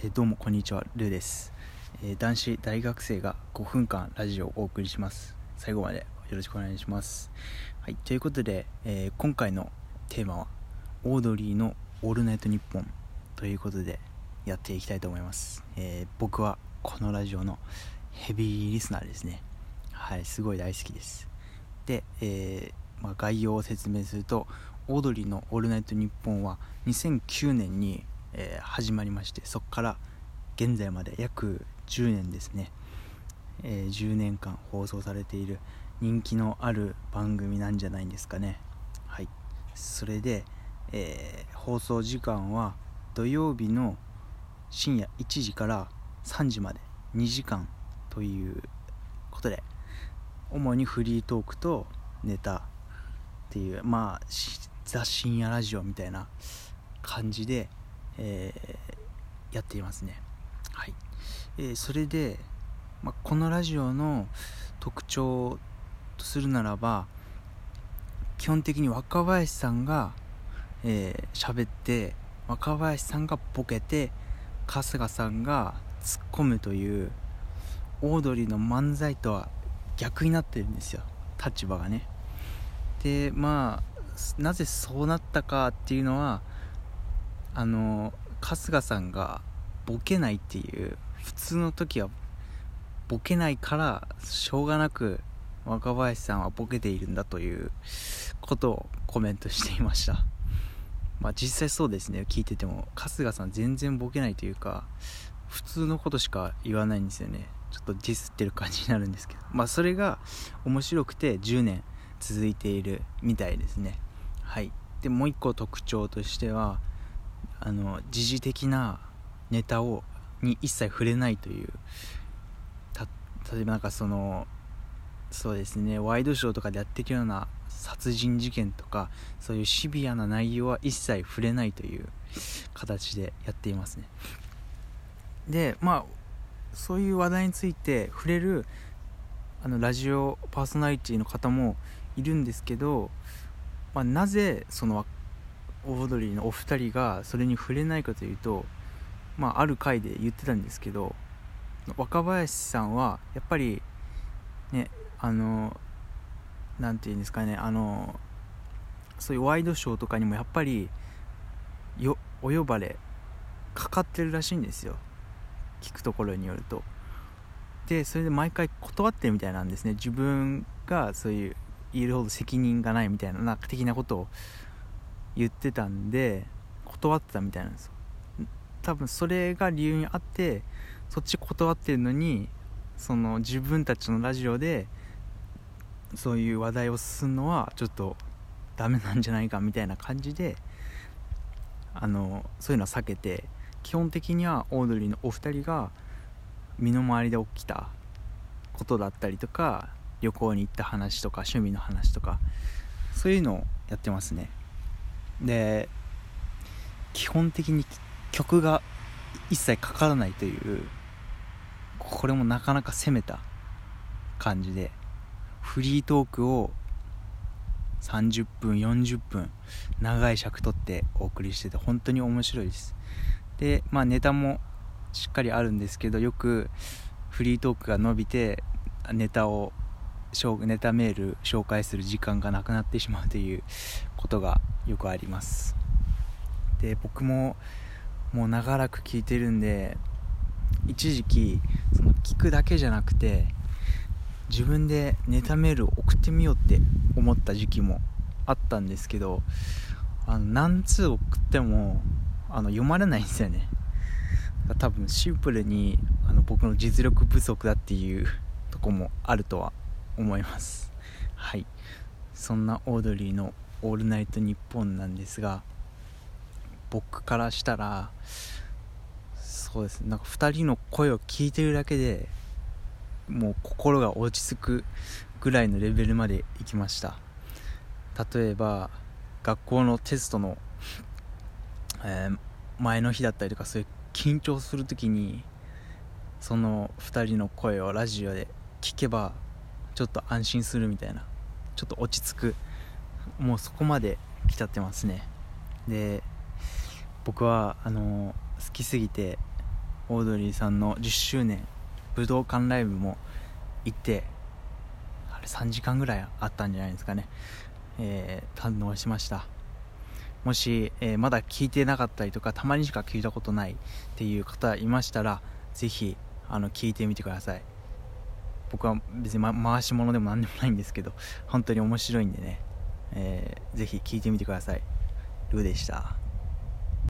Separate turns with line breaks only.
えどうもこんにちはルーです、え男子大学生が5分間ラジオをお送りします。最後までよろしくお願いします。はいということで、えー今回のテーマはオードリーの「オールナイトニッポン」ということでやっていきたいと思います、えー僕はこのラジオのヘビーリスナーですね。はいすごい大好きです。で、えーまあ、概要を説明するとオードリーの「オールナイトニッポン」は2009年に、えー始まりましてそこから現在まで約10年ですね、えー10年間放送されている人気のある番組なんじゃないんですかね。はい。それで、えー放送時間は土曜日の深夜1時から3時まで2時間ということで主にフリートークとネタっていうまあザ深夜ラジオみたいな感じで、えーやっていますね。はい、えーそれで、まあ、このラジオの特徴とするならば基本的に若林さんがえー喋って若林さんがボケて春日さんが突っ込むというオードリーの漫才とは逆になってるんですよ。立場がね。でまあなぜそうなったかっていうのはあの春日さんがボケないっていう普通の時はボケないからしょうがなく若林さんはボケているんだということをコメントしていました。まあ実際そうですね。聞いてても春日さん全然ボケないというか普通のことしか言わないんですよね。ちょっとディスってる感じになるんですけど。まあそれが面白くて10年続いているみたいですね。はい。でもう一個特徴としてはあの時事的なネタをに一切触れないという例えばなんかそのそうですねワイドショーとかでやってるような殺人事件とかそういうシビアな内容は一切触れないという形でやっていますね。でまあそういう話題について触れるあのラジオパーソナリティの方もいるんですけど、まあ、なぜそのオードリーのお二人がそれに触れないかというと、まあ、ある回で言ってたんですけど若林さんはやっぱりねあのなんて言うんですかねあのそういうワイドショーとかにもやっぱりよお呼ばれかかってるらしいんですよ。聞くところによると。でそれで毎回断ってるみたいなんですね。自分がそういう言えるほど責任がないみたいななんか的なことを言ってたんで断ってたみたいなんですよ。多分それが理由にあってそっち断ってるのにその自分たちのラジオでそういう話題を進むのはちょっとダメなんじゃないかみたいな感じであのそういうのは避けて基本的にはオードリーのお二人が身の回りで起きたことだったりとか旅行に行った話とか趣味の話とかそういうのをやってますね。で基本的に曲が一切かからないというこれもなかなか攻めた感じでフリートークを30分40分長い尺取ってお送りしてて本当に面白いです。でまあネタもしっかりあるんですけどよくフリートークが伸びてネタをネタメール紹介する時間がなくなってしまうということがよくあります。で僕ももう長らく聞いてるんで一時期その聞くだけじゃなくて自分でネタメールを送ってみようって思った時期もあったんですけどあの何通送ってもあの読まれないんですよね。多分シンプルにあの僕の実力不足だっていうとこもあるとは思います。はい。そんなオードリーの「オールナイトニッポン」なんですが僕からしたらそうですね。なんか2人の声を聞いてるだけでもう心が落ち着くぐらいのレベルまで行きました。例えば学校のテストの、えー前の日だったりとかそういう緊張する時にその2人の声をラジオで聞けばちょっと安心するみたいな。ちょっと落ち着く。もうそこまで来ちゃってますね。で僕はあの好きすぎてオードリーさんの10周年武道館ライブも行ってあれ3時間ぐらいあったんじゃないですかね、えー、堪能しました。もし、えー、まだ聞いてなかったりとかたまにしか聞いたことないっていう方いましたらぜひあの聞いてみてください。僕は別に、ま、回し物でも何でもないんですけど本当に面白いんでね、えー、ぜひ聞いてみてください。ルーでした。